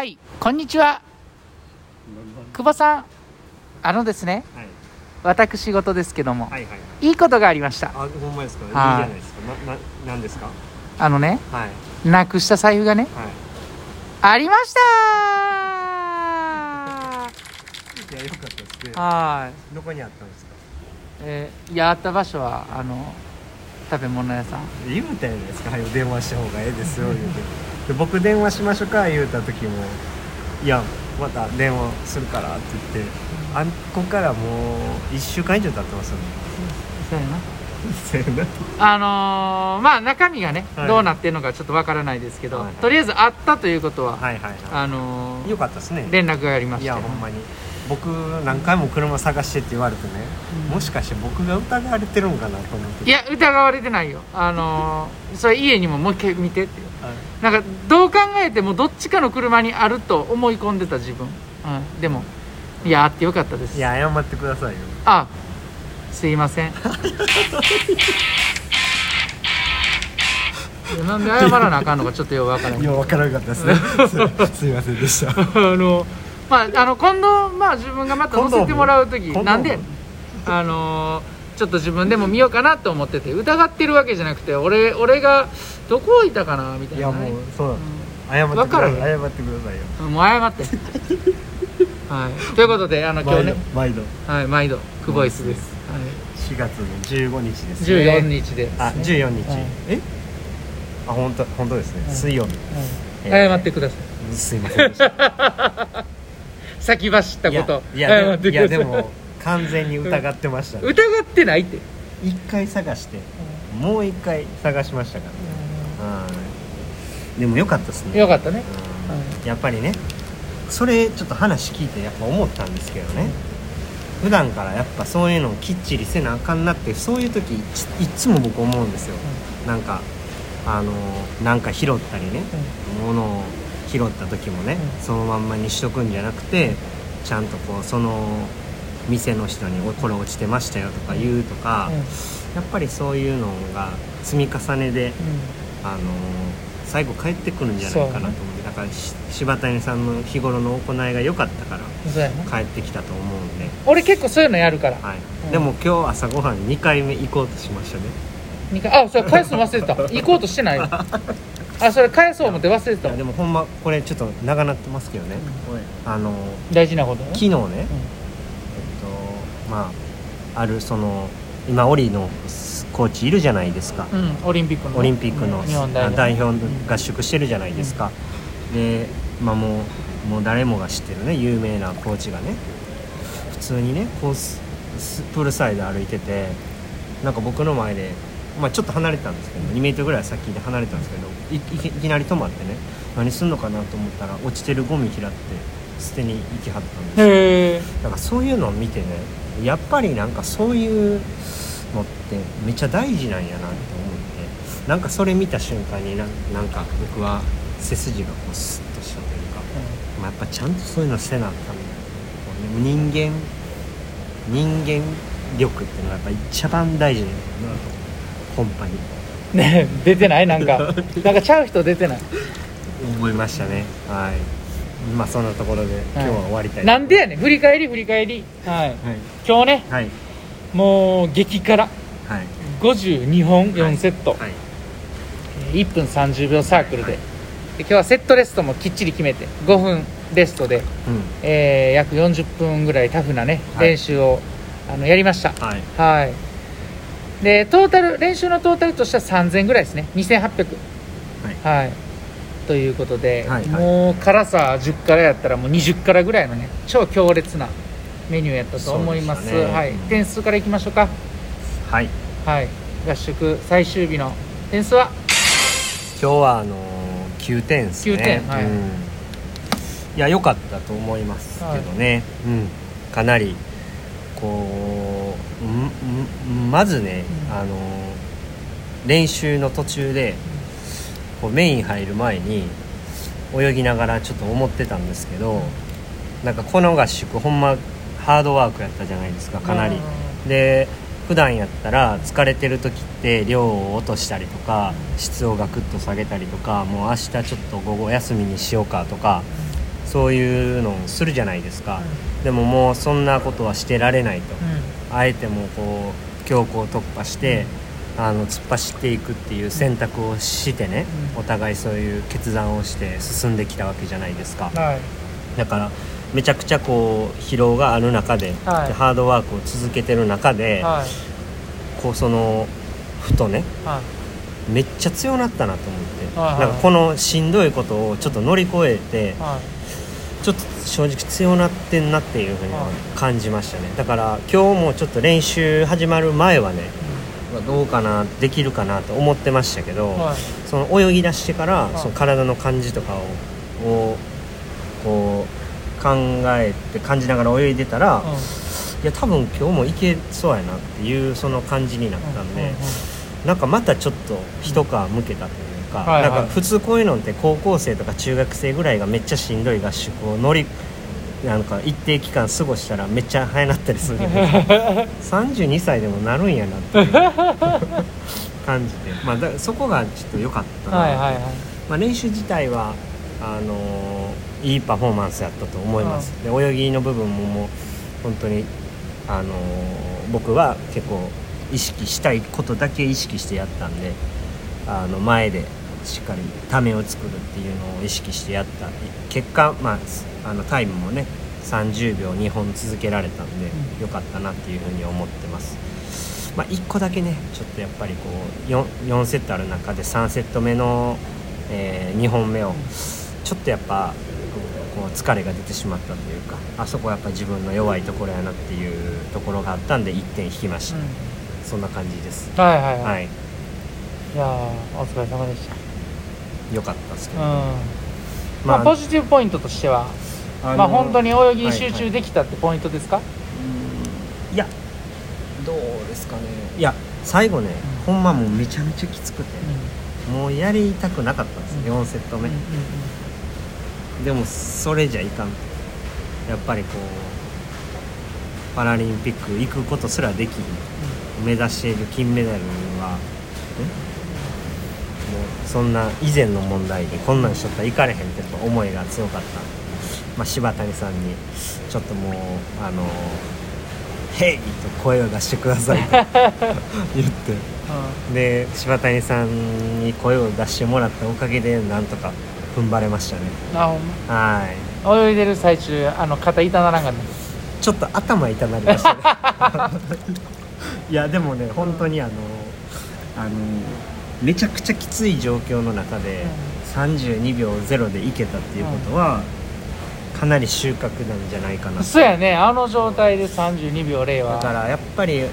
はいこんにちは。久保さんあのですねはい。私事ですけども、はいはいい。いことがありました。あほんまですか？い。いじはいゃないですか。なななんですか？あのねはい。なくした財布がねはい。ありましたいやよかったですね。はい。どこにあったんですか？えーいやあった場所はあの食べ物屋さん。言うたやないですか「はよ電話した方がええですよ」言うてで僕電話しましょうか言うた時も「いやまた電話するから」って言ってあんこからもう1週間以上経ってますよね。そうやな。そうやあのーまあ中身がね、はい。どうなってるのかちょっとわからないですけど、はい。はいとりあえずあったということは、なはいはいはあのいーよかったですね。連絡がありましいてやほんまに。僕何回も車探してって言われてね、うん。もしかして僕が疑われてるんかなと思って。いや疑われてないよ。あのーそれ家にももう一回見てってなんかどう考えてもどっちかの車にあると思い込んでた自分、うん、でもい。やあってよかったです。いや謝ってくださいよ。あすいません。なんで謝らなあかんのかちょっとよくわからないいや分からなかったですね。す すいませんでした。あのまああの今度まあ自分がまた乗せてもらう時なんで？あのちょっと自分でも見ようかなと思ってて疑ってるわけじゃなくて俺俺がどこ置いたかなみたいな。ね、いやもうそううん謝ってください。謝ってくださいよ。うんもう謝って。はい。ということであの今日ね。毎度はい毎度クボイスです、は4月の15日ですい、ね14日です、ね、あ14日、はい。え？あ本当本当ですね、はい。水曜日。はい。えー。謝ってください。すいません 先走ったこと。いやいやでも完全に疑ってましたね。疑ってないって。一回探してもう一回探しましたから。はい。でもよかったですね。よかったね。うん。やっぱりねそれちょっと話聞いてやっぱ思ったんですけどね。普段からやっぱそういうのをきっちりせなあかんなってそういう時いついっつも僕思うんですよ。なんかあのなんか拾ったりね物を拾った時もねうん。そのまんまにしとくんじゃなくてちゃんとこうその店の人に「おこれ落ちてましたよ」とか言うとかやっぱりそういうのが積み重ねであの最後帰ってくるんじゃないかなと思って、だからし柴谷さんの日頃の行いが良かったから帰ってきたと思うんで、俺結構そういうのやるから。はい。うん。でも今日朝ごはん2回目行こうとしましたね。二回あそれ返すの忘れてた。行こうとしてないあそれ返そう思って忘れていたでもほんまこれちょっと長なってますけどね、あの大事なことね。昨日ね、えっとまああるその今オリのコーチいるじゃないですか、うん、うん、オリンピックの。ねオリンピックの代表。合宿してるじゃないですか、で、まあ、もうもう誰もが知ってるね有名なコーチがね。普通にねコーススプールサイド歩いててなんか僕の前で、まあ、ちょっと離れてたんですけど2メートルぐらい先で離れてたんですけどいいきいきなり止まってね何すんのかなと思ったら落ちてるゴミ拾って捨てに行きはったんですよ。へえだからそういうのを見てねやっぱりなんかそういうのってめっちゃ大事なんやなって思ってなんかそれ見た瞬間にななんか僕は背筋がこうスッとしたというか、まあ、やっぱちゃんとそういうのせなあかんなこう、ね、人間人間力っていうのがやっぱ一番大事なんだなと本派に。ね出てない？なんかなんかちゃう人出てない？思いましたね。はいまあそんなところで今日は終わりたい。なんでやねん。振り返り振り返り。はい。はい。今日ねはい。もう激辛。はい。52本4セット、はい。えー1分30秒サークルで,、で今日はセットレストもきっちり決めて5分レストで、うん。えー約40分ぐらいタフなねはい。練習を、あのやりました。はい。はい。でトータル練習のトータルとしては3000ぐらいですね。2800はい。はいということで、はいはい。もう辛さ10辛やったらもう20辛ぐらいのね超強烈なメニューやったと思います。ね。はい、点数からいきましょうか。はい。はい。合宿最終日の点数は？今日はあのー、9点ですね。9点はい。うん、いや良かったと思いますけどね、うん、かなりこう、まずね、うん。あのー練習の途中でこうメイン入る前に泳ぎながらちょっと思ってたんですけど、なんかこの合宿ほんまハードワークやったじゃないですかかなり、で普段やったら疲れてる時って量を落としたりとか質をガクッと下げたりとかもう明日ちょっと午後休みにしようかとかそういうのをするじゃないですか、でももうそんなことはしてられないと、あえてもこう強行突破して、あの突っ走っていくっていう選択をしてね、うん。お互いそういう決断をして進んできたわけじゃないですか、はい。だからめちゃくちゃこう疲労がある中で,で、はい。ハードワークを続けてる中で、はい。こうそのふとねはい。めっちゃ強なったなと思って、はいはい。なんかこのしんどいことをちょっと乗り越えてはい。ちょっと正直強なってんなっていうふうには感じましたね。だから今日もちょっと練習始まる前はねどうかなできるかなと思ってましたけど、はい。その泳ぎ出してからい。その体の感じとかををこう考えて感じながら泳いでたら、いや多分今日もいけそうやなっていうその感じになったんで、なんかまたちょっと一皮むけたというか、はいはい。なんか普通こういうのって高校生とか中学生ぐらいがめっちゃしんどい合宿を乗りなんか一定期間過ごしたらめっちゃ早なったりするけど 32歳でもなるんやなっていう 感じで、まあ、だそこがちょっと良かった。な、はいはいはい。まあ、練習自体はあのーいいパフォーマンスやったと思います、で泳ぎの部分ももう本当に、あのー僕は結構意識したいことだけ意識してやったんであの前でしっかりためを作るっていうのを意識してやった。結果、まあ、あのタイムもね30秒2本続けられたんでうん。良かったなっていうふうに思ってます。まあ、1個だけねちょっとやっぱりこう 4, 4セットある中で3セット目の、え2本目をちょっとやっぱこう疲れが出てしまったというかあそこはやっぱ自分の弱いところやなっていうところがあったんで1点引きました、うそんな感じです。んはいはいはい、はい。い、やーお疲れ様でした良かったですけうん。ど、まあ、ポジティブポイントとしては、あのまあ本当に泳ぎに集はいはい。中できたってポイントですか、いやどうですかね。いや最後ね、ほんまもうめちゃめちゃきつくて、もうやりたくなかったんです、うん。4セット目、うんうんでもそれじゃいかんやっぱりこうパラリンピック行くことすらできひん。目指している金メダルはうそんな以前の問題でこんなんしとったら行かれへんって思いが強かった。んで、まあ、柴谷さんにちょっともうあの「ヘイ!」と声を出してくださいと 言って。で柴谷さんに声を出してもらったおかげでなんとか踏ん張れましたね。うんあはい。ま泳いでる最中あの肩痛ならんかったちょっと頭痛なりましたね。いやでもね本当にあのあのめちゃくちゃきつい状況の中で32秒0でいけたっていうことは、かなり収穫なんじゃないかなそうやね。あの状態で32秒0は。だからやっぱり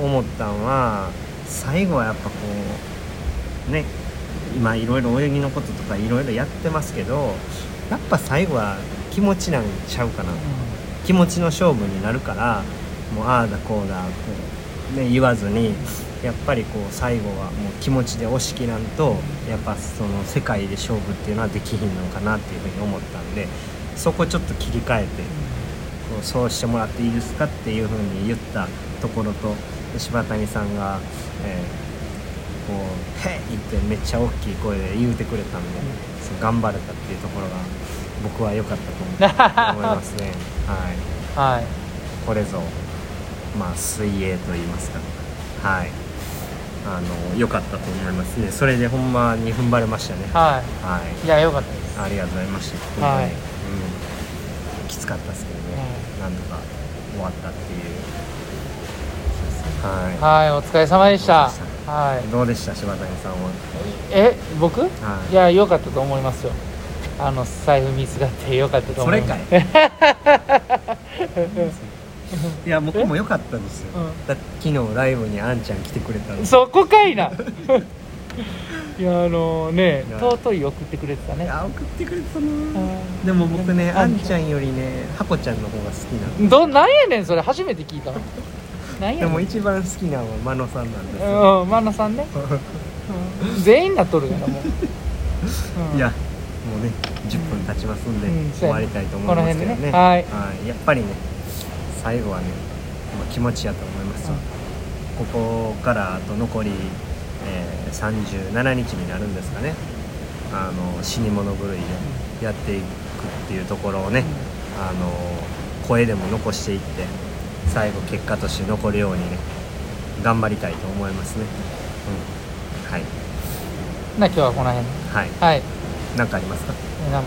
思ったんは最後はやっぱこうね今いろいろ泳ぎのこととかいろいろやってますけどやっぱ最後は気持ちなんちゃうかな、気持ちの勝負になるからもうああだこうだこう、ね、言わずにやっぱりこう最後はもう気持ちで押し切らんとやっぱその世界で勝負っていうのはできひんのかなっていうふうに思ったんでそこちょっと切り替えてこうそうしてもらっていいですかっていうふうに言ったところと柴谷さんが、えーこう「へい!」ってめっちゃ大きい声で言うてくれたんで、そう頑張れたっていうところが僕は良かったと思思いますね。はいはいこれぞ、まあ、水泳と言いますか、はい、あの良かったと思いますね、それでほんまに踏ん張れましたね、ははい、いいやよかったです。ありがとうございました、はい。うん、きつかったですけどね、なんとか終わったっていう、ははいお疲れ様でした。はい。い、どうでした、柴谷さんは？え僕？はい。いや良かったと思いますよ。あの財布見つかって良かったと思います。そい や、僕も良かったですよ、うん。だ昨日ライブにあんちゃん来てくれたんで、そこかいな。いやあのねいや。尊い送ってくれてたね。いや送ってくれたな。うん。でも僕ねあんちゃんよりねハコちゃんの方が好きなの。どなんやねんそれ。初めて聞いたの。なんやでもねん一番好きなのは真野さんなんですよ、うん真野さんね、うん。全員なっとるからもう、うん。いやもうね10分経ちますんで、うん終わりたいと思いますけどね。この辺でね。はい。やっぱりね最後はね、まあ、気持ちやと思いますよ、ここからあと残り、えー37日になるんですかね。あの死に物狂いでやっていくっていうところをね、あの声でも残していって最後結果として残るようにね頑張りたいと思いますね、うん、はい。な今日はこの辺。ではい。はい。何かありますか？なん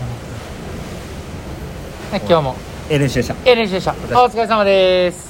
もでした A 練習でしたお疲れ様です